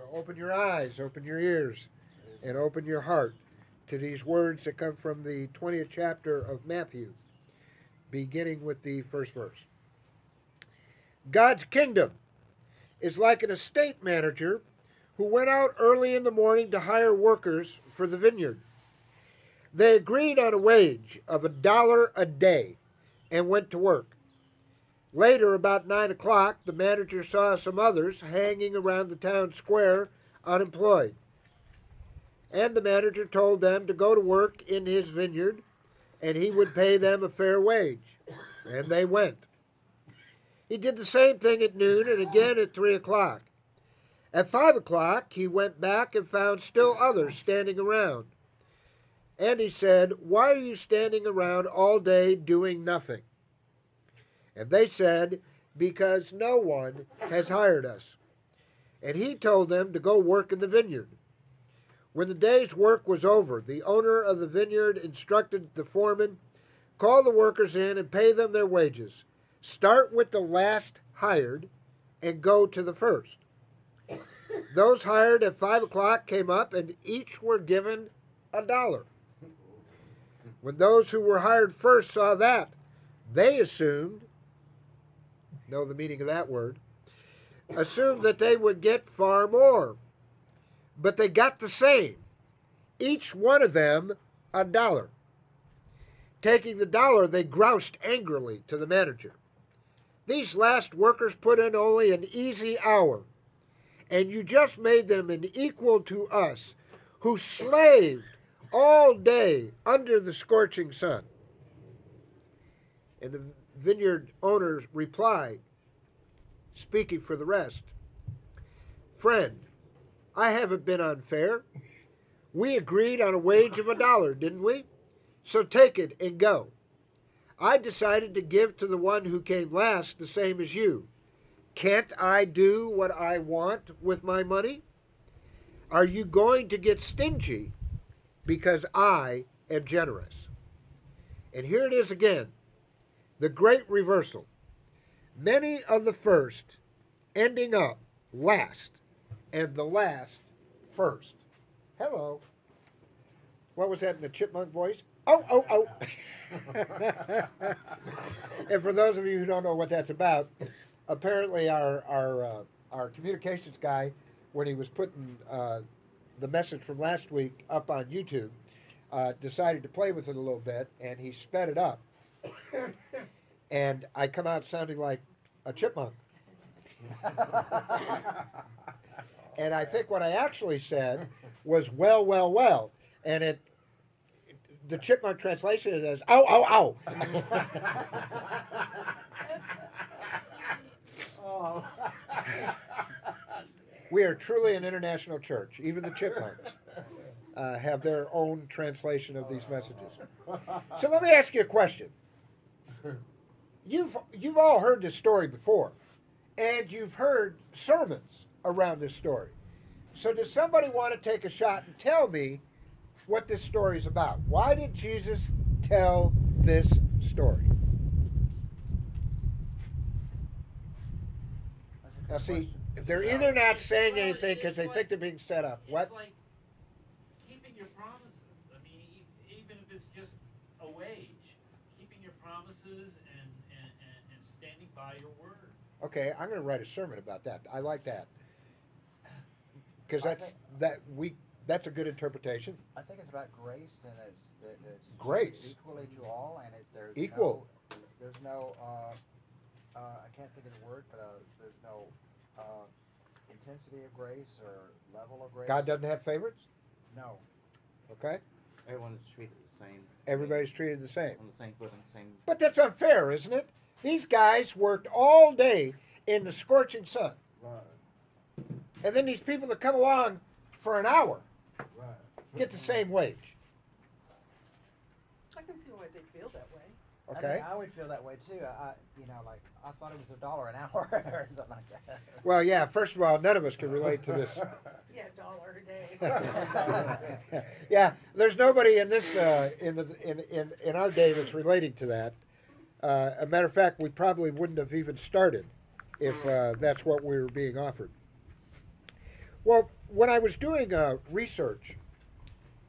So open your eyes, open your ears, and open your heart to these words that come from the 20th chapter of Matthew, beginning with the first verse. God's kingdom is like an estate manager who went out early in the morning to hire workers for the vineyard. They agreed on a wage of a dollar a day and went to work. Later, about nine o'clock, the manager saw some others hanging around the town square unemployed. And the manager told them to go to work in his vineyard and he would pay them a fair wage. And they went. He did the same thing at noon and again at three o'clock. At five o'clock, he went back and found still others standing around. And he said, Why are you standing around all day doing nothing? And they said, Because no one has hired us. And he told them to go work in the vineyard. When the day's work was over, the owner of the vineyard instructed the foreman, Call the workers in and pay them their wages. Start with the last hired and go to the first. Those hired at five o'clock came up and each were given a dollar. When those who were hired first saw that, they assumed, know the meaning of that word, assumed that they would get far more. But they got the same, each one of them a dollar. Taking the dollar, they groused angrily to the manager. These last workers put in only an easy hour, and you just made them an equal to us, who slaved all day under the scorching sun. And the vineyard owners replied, speaking for the rest Friend, I haven't been unfair. We agreed on a wage of a dollar, didn't we? So take it and go. I decided to give to the one who came last the same as you. Can't I do what I want with my money? Are you going to get stingy because I am generous? And here it is again the great reversal. Many of the first ending up last, and the last first. Hello. What was that in the chipmunk voice? Oh, oh, oh. and for those of you who don't know what that's about, apparently our our uh, our communications guy, when he was putting uh, the message from last week up on YouTube, uh, decided to play with it a little bit, and he sped it up, and I come out sounding like a chipmunk. and I think what I actually said was well, well, well, and it the chipmunk translation is as ow, ow, ow. we are truly an international church. Even the chipmunks uh, have their own translation of these messages. So let me ask you a question. You've you've all heard this story before, and you've heard sermons around this story. So does somebody want to take a shot and tell me what this story is about? Why did Jesus tell this story? Now, see, they're either not saying anything because they think they're being set up. What? Like keeping your promises. I mean, e- even if it's just a wage, keeping your promises and, and, and, and standing by your word. Okay, I'm going to write a sermon about that. I like that because that's think- that we that's a good interpretation. I think it's about grace and it's, that it's Grace. equally to all and it, there's Equal. no, there's no, uh, uh, I can't think of the word, but, uh, there's no, uh, intensity of grace or level of grace. God doesn't have favorites. No. Okay, Everyone is treated the same. everybody's treated the same. on the same footing, same. But that's unfair, isn't it? These guys worked all day in the scorching sun, Right, and then these people that come along for an hour right. get the same wage. I can see why they feel that way. I Okay. mean, I would feel that way too. I, I- you know, like, I thought it was a dollar an hour or something like that. Well, yeah. First of all, none of us can relate to this. Yeah, dollar a day. yeah, there's nobody in this uh, in the in, in in our day that's relating to that. Uh, a matter of fact, we probably wouldn't have even started if uh, that's what we were being offered. Well, when I was doing uh, research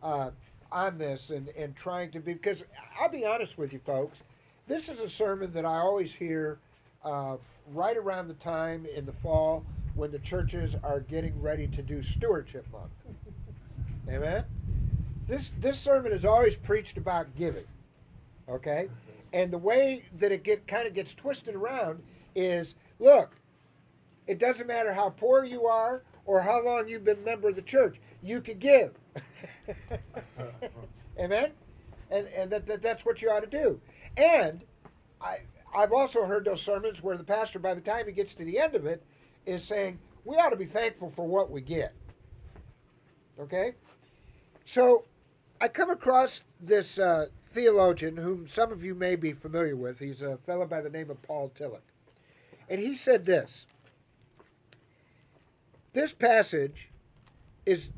uh, on this and, and trying to be, because I'll be honest with you folks, this is a sermon that I always hear uh, right around the time in the fall when the churches are getting ready to do stewardship month. Amen? This, this sermon is always preached about giving. Okay? And the way that it get kind of gets twisted around is look, it doesn't matter how poor you are or how long you've been a member of the church, you can give. Amen? And, and that, that, that's what you ought to do. And I, I've also heard those sermons where the pastor, by the time he gets to the end of it, is saying, we ought to be thankful for what we get. Okay? So I come across this uh, theologian whom some of you may be familiar with. He's a fellow by the name of Paul Tillich. And he said this This passage is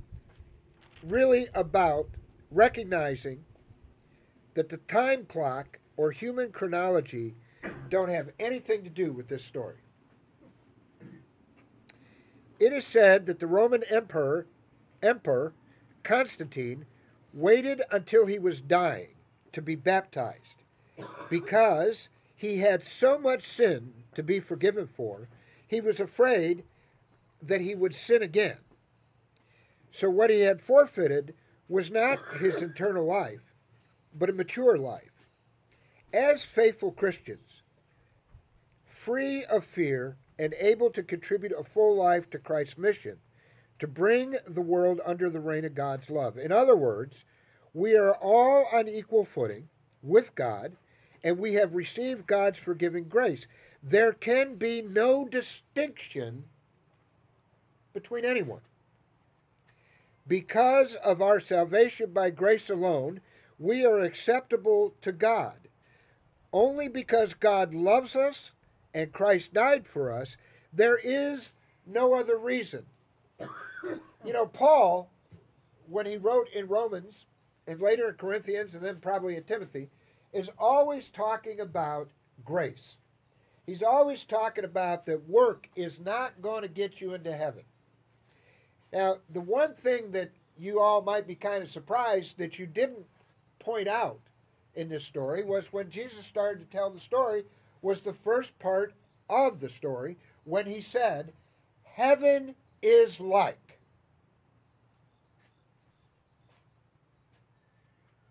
really about recognizing that the time clock or human chronology don't have anything to do with this story. It is said that the Roman emperor, emperor Constantine, waited until he was dying to be baptized because he had so much sin to be forgiven for, he was afraid that he would sin again. So, what he had forfeited was not his eternal life, but a mature life. As faithful Christians, free of fear and able to contribute a full life to Christ's mission, to bring the world under the reign of God's love. In other words, we are all on equal footing with God, and we have received God's forgiving grace. There can be no distinction between anyone. Because of our salvation by grace alone, we are acceptable to God. Only because God loves us and Christ died for us, there is no other reason. you know, Paul, when he wrote in Romans and later in Corinthians and then probably in Timothy, is always talking about grace. He's always talking about that work is not going to get you into heaven. Now, the one thing that you all might be kind of surprised that you didn't point out in this story was when Jesus started to tell the story was the first part of the story when he said, "Heaven is like."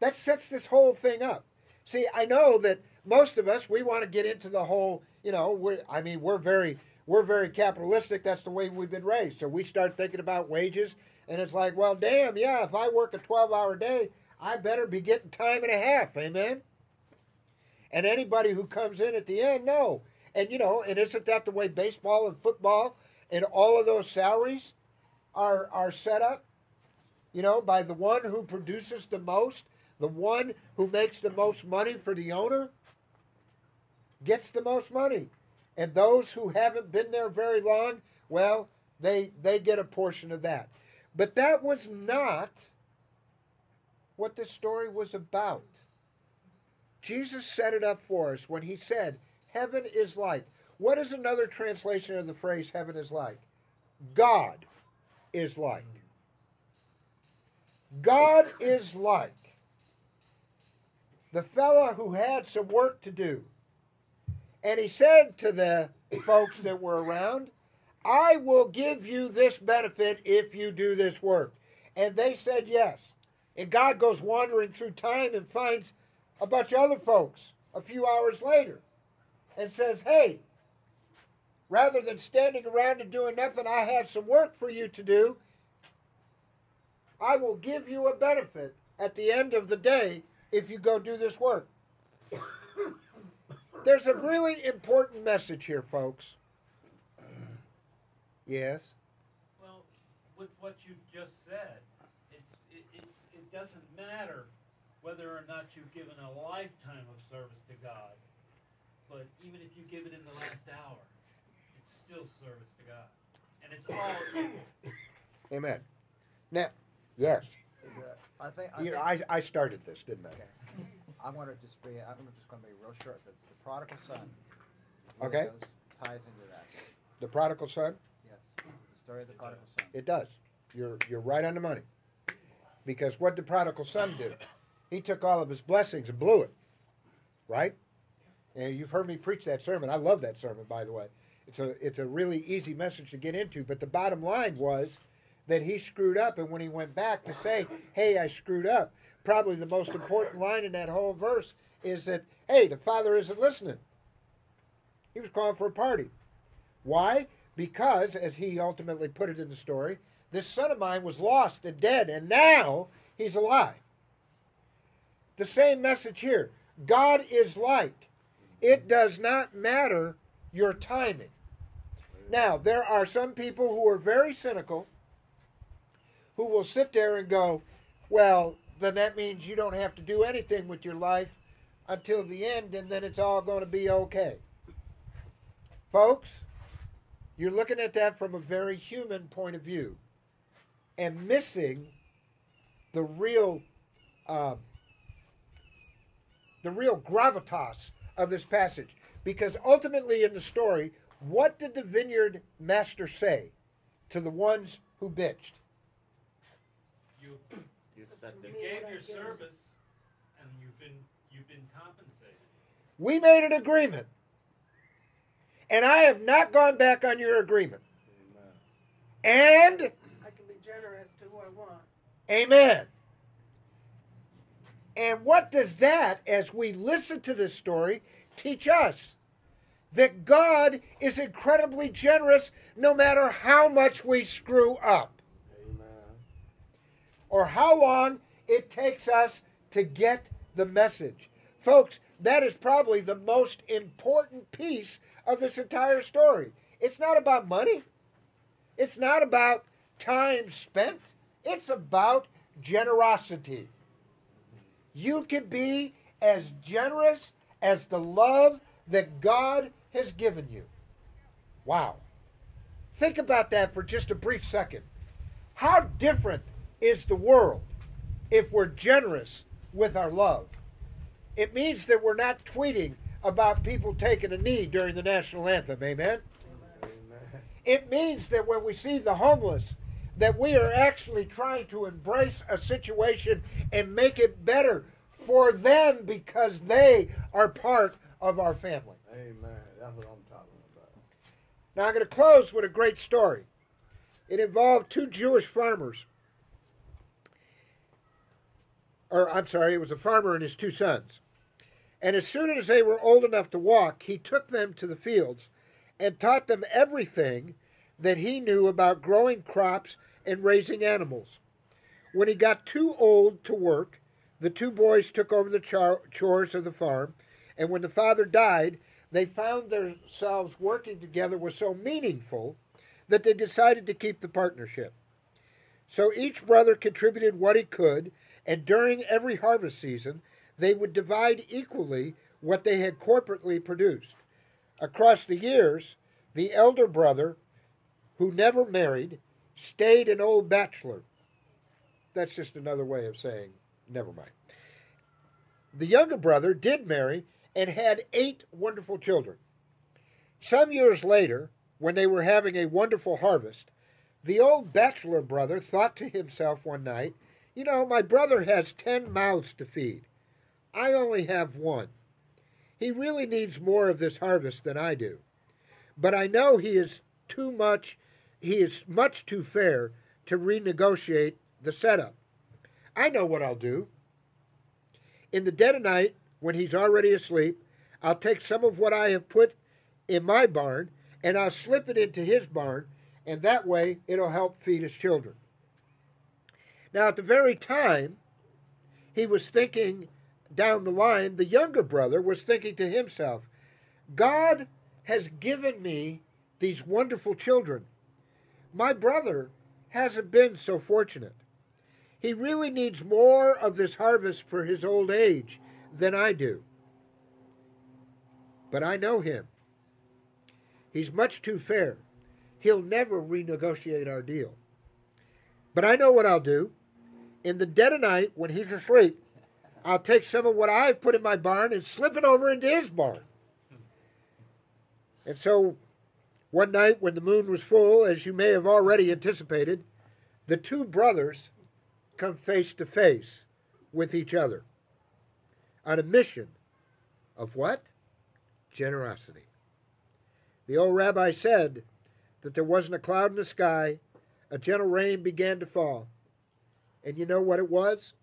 That sets this whole thing up. See, I know that most of us we want to get into the whole, you know, I mean, we're very we're very capitalistic. That's the way we've been raised. So we start thinking about wages, and it's like, well, damn, yeah, if I work a 12 hour day, I better be getting time and a half. Amen? And anybody who comes in at the end, no. And, you know, and isn't that the way baseball and football and all of those salaries are, are set up? You know, by the one who produces the most, the one who makes the most money for the owner gets the most money and those who haven't been there very long, well, they they get a portion of that. But that was not what the story was about. Jesus set it up for us when he said, "Heaven is like." What is another translation of the phrase "heaven is like"? God is like. God is like. The fellow who had some work to do and he said to the folks that were around, I will give you this benefit if you do this work. And they said yes. And God goes wandering through time and finds a bunch of other folks a few hours later and says, Hey, rather than standing around and doing nothing, I have some work for you to do. I will give you a benefit at the end of the day if you go do this work. There's a really important message here, folks. Yes. Well, with what you've just said, it's it, it's it doesn't matter whether or not you've given a lifetime of service to God, but even if you give it in the last hour, it's still service to God, and it's all equal. Amen. Now, yes. I think, I You think, know, I, I started this, didn't I? okay. I'm gonna just be, I'm just gonna be real short, the, the prodigal son. really Okay. goes- Ties into that, The prodigal son. yes. The story of the prodigal son. It does. You're you're right on the money. Because what did prodigal son do? He took all of his blessings and blew it. Right? And you've heard me preach that sermon. I love that sermon, by the way. It's a it's a really easy message to get into. But the bottom line was that he screwed up, and when he went back to say, "Hey, I screwed up," probably the most important line in that whole verse is that, "Hey, the father isn't listening." He was calling for a party. Why? Because, as he ultimately put it in the story, this son of mine was lost and dead, and now he's alive. The same message here. God is light. It does not matter your timing. Now, there are some people who are very cynical who will sit there and go, well, then that means you don't have to do anything with your life until the end, and then it's all going to be okay. Folks, you're looking at that from a very human point of view and missing the real um, the real gravitas of this passage because ultimately in the story what did the vineyard master say to the ones who bitched You, You So you that- gave your service and you've been, you've been compensated. we made an agreement and i have not gone back on your agreement and I can be generous to who I want. Amen. And what does that, as we listen to this story, teach us? That God is incredibly generous no matter how much we screw up or how long it takes us to get the message. Folks, that is probably the most important piece of this entire story. It's not about money. It's not about time spent. It's about generosity. You can be as generous as the love that God has given you. Wow. Think about that for just a brief second. How different is the world if we're generous with our love? It means that we're not tweeting about people taking a knee during the national anthem. Amen. It means that when we see the homeless, that we are actually trying to embrace a situation and make it better for them because they are part of our family. Amen. That's what I'm talking about. Now I'm going to close with a great story. It involved two Jewish farmers. Or I'm sorry, it was a farmer and his two sons. And as soon as they were old enough to walk, he took them to the fields and taught them everything that he knew about growing crops and raising animals. When he got too old to work, the two boys took over the chores of the farm, and when the father died, they found themselves working together was so meaningful that they decided to keep the partnership. So each brother contributed what he could, and during every harvest season, they would divide equally what they had corporately produced. Across the years, the elder brother, who never married, stayed an old bachelor. That's just another way of saying never mind. The younger brother did marry and had eight wonderful children. Some years later, when they were having a wonderful harvest, the old bachelor brother thought to himself one night, You know, my brother has ten mouths to feed. I only have one. He really needs more of this harvest than I do. But I know he is too much, he is much too fair to renegotiate the setup. I know what I'll do. In the dead of night, when he's already asleep, I'll take some of what I have put in my barn and I'll slip it into his barn, and that way it'll help feed his children. Now, at the very time he was thinking down the line, the younger brother was thinking to himself, God has given me these wonderful children. My brother hasn't been so fortunate. He really needs more of this harvest for his old age than I do. But I know him. He's much too fair. He'll never renegotiate our deal. But I know what I'll do. In the dead of night, when he's asleep, I'll take some of what I've put in my barn and slip it over into his barn. And so One night, when the moon was full, as you may have already anticipated, the two brothers come face to face with each other on a mission of what? Generosity. The old rabbi said that there wasn't a cloud in the sky, a gentle rain began to fall. And you know what it was?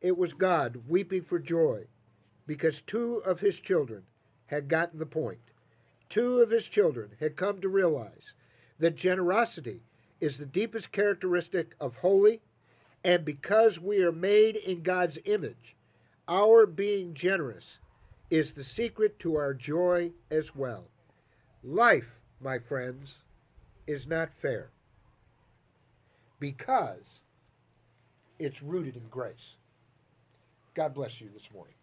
It was God weeping for joy because two of his children had gotten the point. Two of his children had come to realize that generosity is the deepest characteristic of holy, and because we are made in God's image, our being generous is the secret to our joy as well. Life, my friends, is not fair because it's rooted in grace. God bless you this morning.